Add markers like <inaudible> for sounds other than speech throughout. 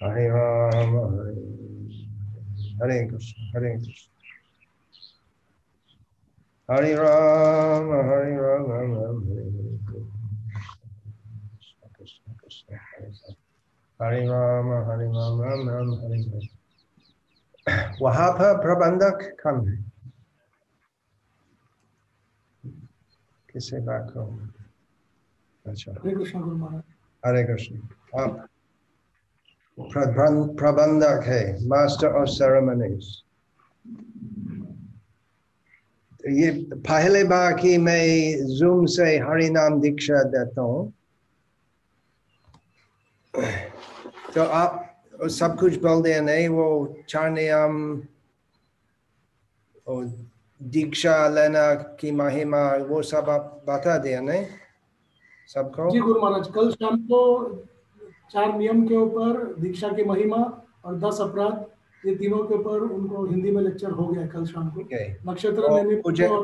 Hare Rama, Hare Hare Krishna, Hare Krishna. Hare Rama, Hare Rama, Hare Krishna, Krishna Krishna, Hare Hare. Hare Rama, Hare Rama, Ram Ram, Hare Hare. वहाँ पर प्रबंधक कौन है किसे बात करूँ अच्छा हरे कृष्ण गुरु महाराज हरे कृष्ण आप प्रबंधक है मास्टर ऑफ़ सेरेमनीज ये पहले बार कि मैं जूम से हरि नाम दीक्षा देता हूँ तो आप सब कुछ बोल दिया नहीं वो चार नियम दीक्षा लेना की महिमा वो सब आप बता दिया नहीं सबको जी गुरु महाराज कल शाम को चार नियम के ऊपर दीक्षा की महिमा और दस अपराध ये तीनों के ऊपर उनको हिंदी में लेक्चर हो गया कल शाम को। Okay. नक्षत्र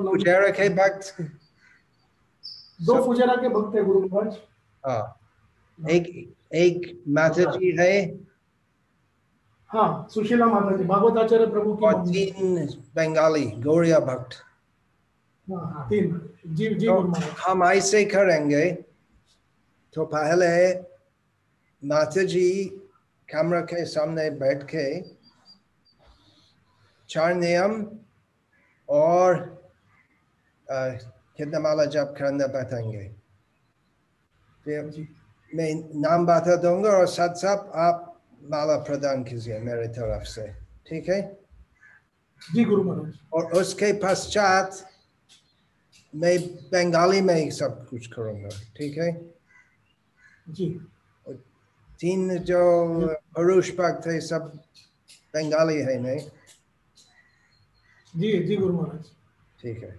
पुजारा के भक्त? दो पुजारा के भक्त है गुरु महाराज हाँ। एक एक माता जी है। हाँ सुशीला माता जी भागवत आचार्य प्रभु की और। तीन बंगाली गौरिया भक्त। हाँ, हाँ, तीन। जी जी तो हम ऐसे करेंगे। तो पहले माता जी कैमरा के सामने बैठ के चार नियम और कितना माला जप करना बताएँगे। मैं नाम बता दूँगा और साथ साथ आप माला प्रदान कीजिए मेरे तरफ़ से। ठीक है? जी गुरु महाराज। और उसके पश्चात मैं बंगाली में ही सब कुछ करूँगा। ठीक है? जी। तीन जो पुरुष भक्त है सब बंगाली है नहीं? जी जी गुरु महाराज। ठीक है।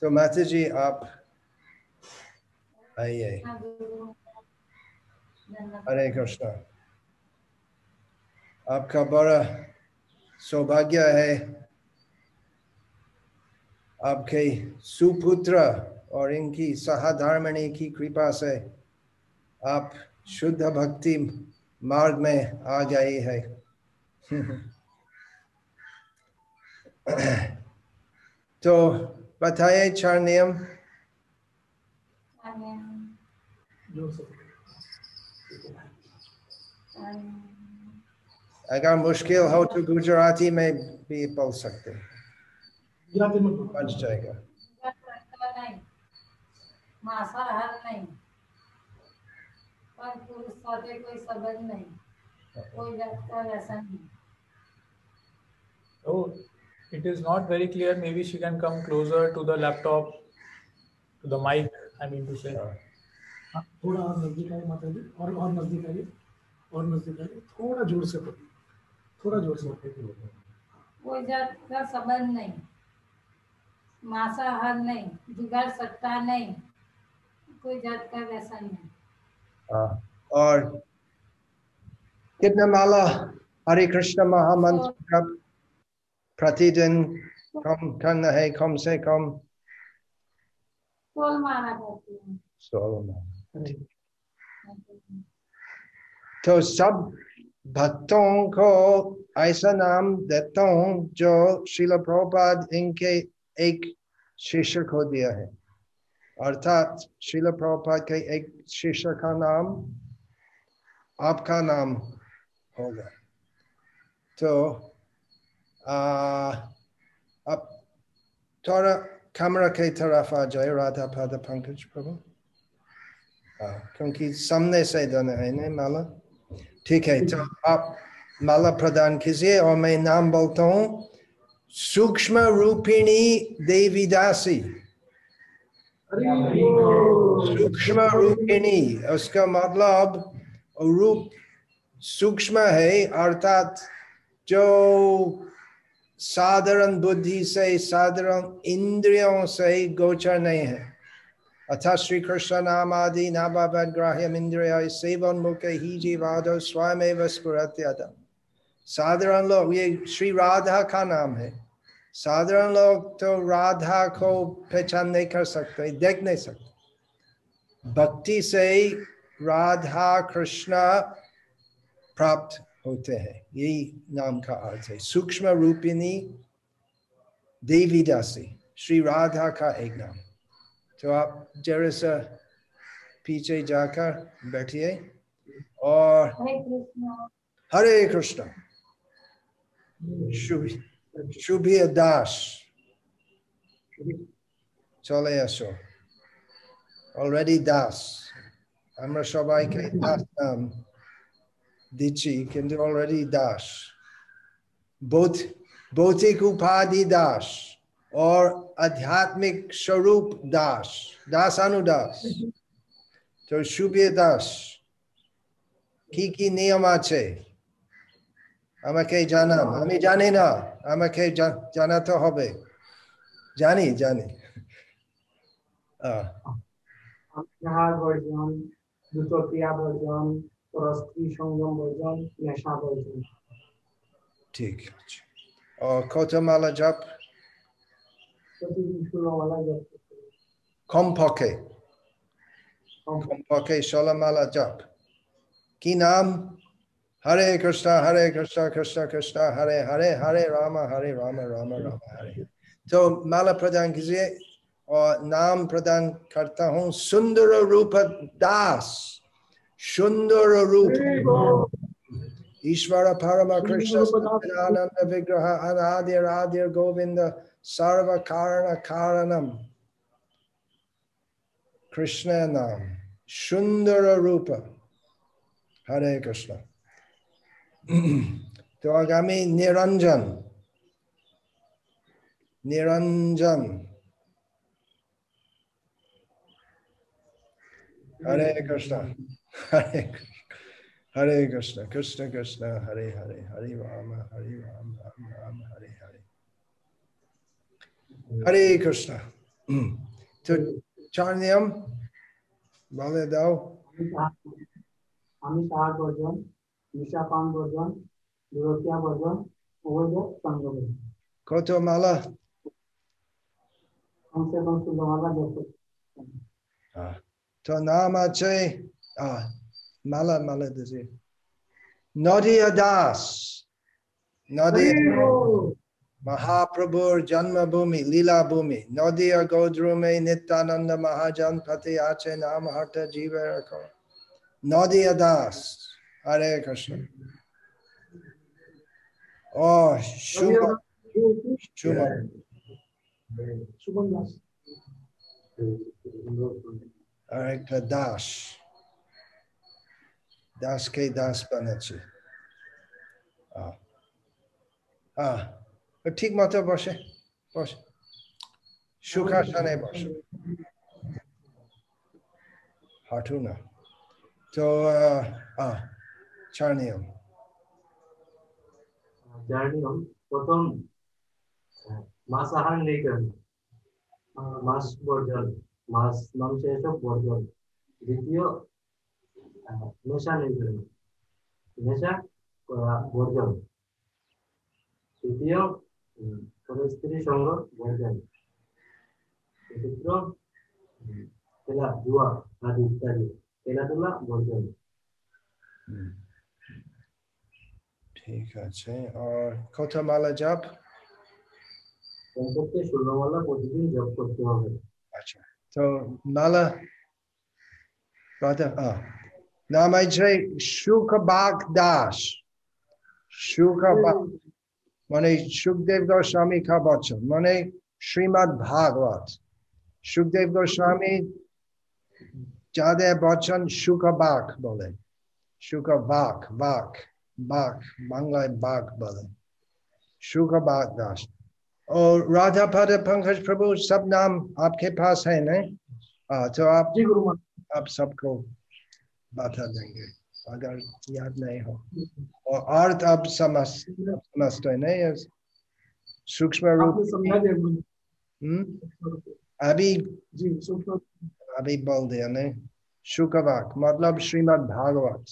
तो माता जी आप आइए। हरे कृष्णा। आपका बड़ा सौभाग्य है आपके सुपुत्र और इनकी सहधर्मिणी की कृपा से आप शुद्ध भक्ति मार्ग में आ गए है। <laughs> तो बताइए चार नियम ज़ोर से अगर मुश्किल हो तो गुजराती में भी बोल सकते नहीं, नहीं, नहीं, नहीं, पर पुरुष कोई कोई can come closer to the laptop to the mic I mean to से थोड़ा और नज़दीक आइए माता जी और नज़दीक आइए और नज़दीक आइए थोड़ा ज़ोर से पढ़िए थोड़ा ज़ोर से कोई जात का संबंध नहीं। मांसाहार नहीं जुगाड़ नहीं कोई जात का नहीं। आ, और कितना माला हरे कृष्ण महामंत्र प्रतिदिन कम करना है कम से कम। माला माला। हाँ हाँ तो सब भक्तों को ऐसा नाम देता हूँ जो शिल प्रभुपाद इनके एक शिष्य को दिया है। अर्थात शिल प्रभुपाद के एक शिष्य का नाम आपका नाम होगा। तो आ, अब थोड़ा कैमरा के तरफ़ आ जाए राधा पादा पंकज प्रभु। क्योंकि सामने से देना है नहीं माला ठीक है तो आप माला प्रदान कीजिए और मैं नाम बोलता हूँ सूक्ष्म रूपिणी देवीदासी सूक्ष्म रूपिणी, उसका मतलब रूप सूक्ष्म है, अर्थात जो साधारण बुद्धि से, साधारण इंद्रियों से गोचर नहीं है। अतः श्री कृष्ण नाम आदि नाभाग्राह्यम इंद्रिय सेवन मुख ही जीवाद स्वयं स्फुरत्यत साधारण लोग ये श्री राधा का नाम है। साधारण लोग तो राधा को पहचान नहीं कर सकते, देख नहीं सकते। भक्ति से राधा, कृष्ण प्राप्त होते हैं। यही नाम का अर्थ है। सूक्ष्म रूपिणी देवी दासी, श्री राधा का एक नाम। तो आप जरा सा पीछे जाकर बैठिए और हरे कृष्ण हरे कृष्ण शुभ শুভিয়া দাস চলে আসো অলরেডি দাস আমরা সবাইকে দাস নাম দিচ্ছি কিন্তু অলরেডি দাস भौत- भौतिक उपाधि or Adhyatmic Sharup Das, Dasanu Das, তো সুবিয়ে দাস কি কি নিয়ম আছে আমাকে জানাম আমি জানি না আমাকে জানাতে হবে জানি জানি আহার বর্জন দ্রুত ক্রিয়া বর্জন পরস্ত্রী সংযম বর্জন নেশা বর্জন ঠিক আছে ও কত মালা জপ কমপক্ষে কম কমপক্ষে ষোলো মালা জপ কি নাম হরে কৃষ্ণ হরে কৃষ্ণ কৃষ্ণ কৃষ্ণ হরে হরে হরে রাম হরে রাম রাম রাম हरे तो माला प्रदान कीजिए और नाम प्रदान करता हूँ सुंदर रूप दास सुंदर रूप ईश्वर परम कृष्ण सच्चिदानंद विग्रह अनादिर आदिर गोविंद सर्व कारण कारणम कृष्ण नाम सुंदर रूप हरे कृष्ण तो आगामी निरंजन निरंजन हरे कृष्ण हरे कृष्ण हरे कृष्ण कृष्ण कृष्ण हरे हरे हरे राम हरे Ram Ram Ram Hare Hare Hare Krishna. To Charniam, Bale Dao. Amit Bhajan, Nishapan Bhajan, Durotya Bhajan, Uvaja Sangam. Kotomala. Kamse Kamse Gamala ah. Jasa. Tonama Che. Ah, Mala Mala Desi. Nadia Das. Nadia. Mahaprabhu, Janma Bhumi, Lila Bhumi, Nadia Godrume Nitananda Mahajan Pati Ache Namaharta Jivarako, Nadia Das, Hare Krishna. Oh, Shubha. Shubha. Shubha All right, Kadash. Das Ke Das Banachi. Ah. Ah. ঠিক মতো বসে বসে। সুখাসনে বসে। হাঁটু না। তো চার নিয়ম। চার নিয়ম। প্রথম মাছ আহার নেই কেন? মাছ বর্জন। মাছ মাংসের এসব বর্জন। দ্বিতীয় নেশা নেই কেন? নেশা বর্জন। তৃতীয় কোনো স্ত্রী সঙ্গ উম, খেলা জুয়া আদি ইত্যাদি খেলাধুলা ঠিক আছে আর কত মালা জাপ কমপক্ষে প্রতিদিন জপ করতে হবে। আচ্ছা তো মালা রাধা নাম আছে সুখবাগ দাস। माने सुखदेव गोस्वामी का वचन माने श्रीमद भागवत। सुखदेव गोस्वामी ज़्यादा वचन सुख बाघ बोले। सुख बाघ बाघ बाघ बांग्लाय बाघ बोले। सुख बाघ दास। और राधा पद पंकज प्रभु सब नाम आपके पास है नहीं हाँ, तो आप आप सबको बता देंगे। अगर याद नहीं हो। और अर्थ अब समझ समझते नहीं सूक्ष्म रूप। अभी अभी बोल दिया नहीं शुकवाक मतलब श्रीमद् भागवत।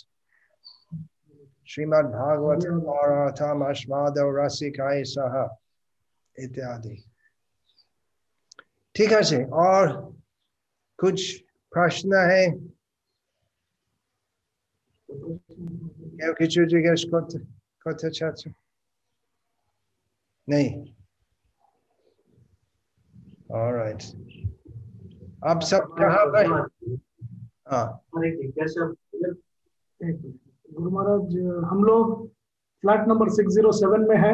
श्रीमद् भागवत और अर्थम और रसिकाय सह इत्यादि। ठीक है और कुछ प्रश्न है? কেউ কিছু জিজ্ঞেস করতে করতে চাচ্ছে नहीं Alright. आप सब कहाँ पर हाँ और एक जिज्ञासा एक मिनट। गुरु महाराज हम लोग फ्लैट नंबर 607 में है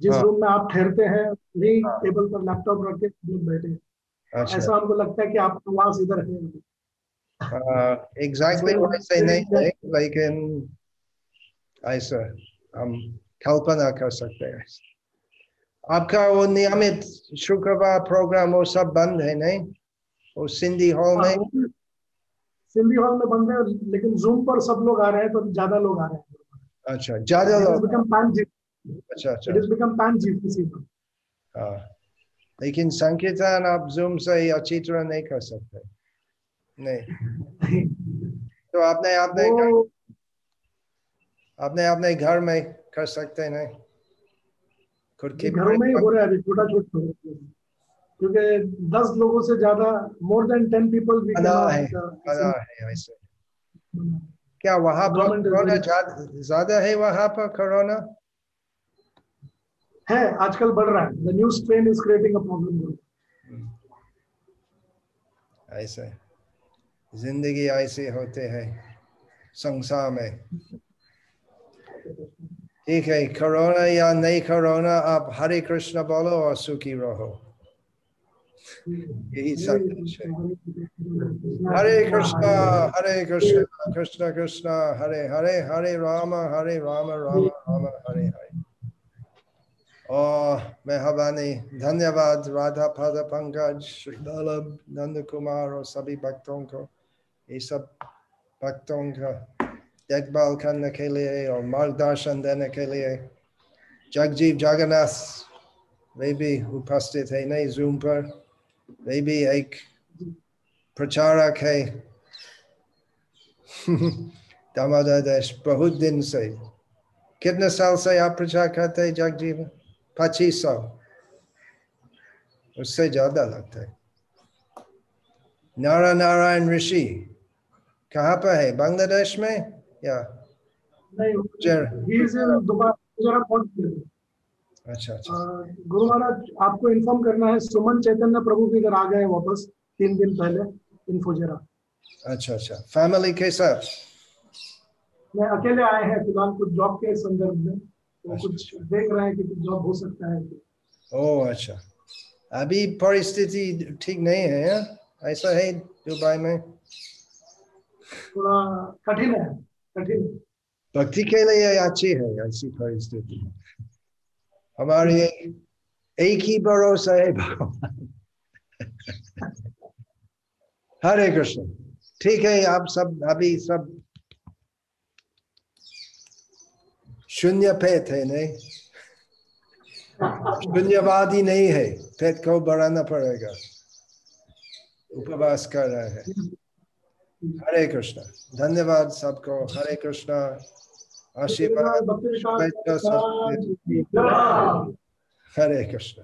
जिस हाँ। रूम में आप ठहरते हैं वही हाँ। टेबल पर लैपटॉप रख के हम लोग बैठे हैं। अच्छा ऐसा हमको लगता है कि आपका वास इधर है एग्जैक्टली वैसे नहीं है लेकिन ऐसा हम कल्पना कर सकते हैं। आपका वो नियमित शुक्रवार प्रोग्राम वो सब बंद है नहीं? वो सिंधी हॉल हाँ, में? सिंधी हॉल में बंद है लेकिन जूम पर सब लोग आ रहे हैं तो ज़्यादा लोग आ रहे हैं। अच्छा ज़्यादा लोग? अच्छा अच्छा। इट इज़ बिकम पैन जी किसी हाँ। लेकिन संकीर्तन आप जूम से अच्छी तरह नहीं कर सकते। नहीं। <laughs> तो आपने आपने वो आपने अपने घर में कर सकते हैं नहीं। खुद की घरों में ही हो रहा है अभी छोटा छोटा क्योंकि दस लोगों से ज़्यादा मोर देन टेन पीपल भी बना है बना है ऐसे क्या वहाँ पर कोरोना ज़्यादा ज़्यादा है वहाँ पर कोरोना है आजकल बढ़ रहा है। The new strain is creating a problem ऐसे। ज़िंदगी ऐसे होते हैं संसार में। ठीक है कोरोना या नहीं कोरोना आप हरे कृष्ण बोलो और सुखी रहो यही संदेश है हरे कृष्णा हरे कृष्णा कृष्ण कृष्ण हरे हरे हरे राम हरे राम राम राम हरे हरे और मेहरबानी धन्यवाद राधा पद पंकज नंद कुमार और सभी भक्तों को ये सब भक्तों का देखभाल करने के लिए और मार्गदर्शन देने के लिए जगजीव जगन्नाथ वे भी उपस्थित है नहीं जूम पर वे भी एक प्रचारक है दामोदर देश बहुत दिन से कितने साल से आप प्रचार करते हैं जगजीव पच्चीस साल उससे ज़्यादा लगता है नारा नारायण ऋषि कहाँ पर है बांग्लादेश में या। अच्छा अच्छा गुरु महाराज आपको इन्फॉर्म करना है सुमन चैतन्य प्रभु भी इधर आ गए वापस तीन दिन पहले इन फुजेरा अच्छा अच्छा फैमिली के साथ मैं अकेले आए हैं फ़िलहाल कुछ जॉब के संदर्भ में तो अच्छा, कुछ देख रहे हैं कि कुछ जॉब हो सकता है ओह अच्छा अभी परिस्थिति ठीक नहीं है हाँ? ऐसा है दुबई में थोड़ा कठिन है। भक्ति के लिए अच्छी है ऐसी परिस्थिति हमारे एक, ही भरोसा है भगवान। हरे कृष्ण ठीक है आप सब अभी सब शून्य पे है नहीं? शून्यवादी नहीं है पेट को बढ़ाना पड़ेगा। उपवास कर रहे हैं। हरे कृष्ण। धन्यवाद सबको। हरे कृष्ण। आशीर्वाद। हरे कृष्ण।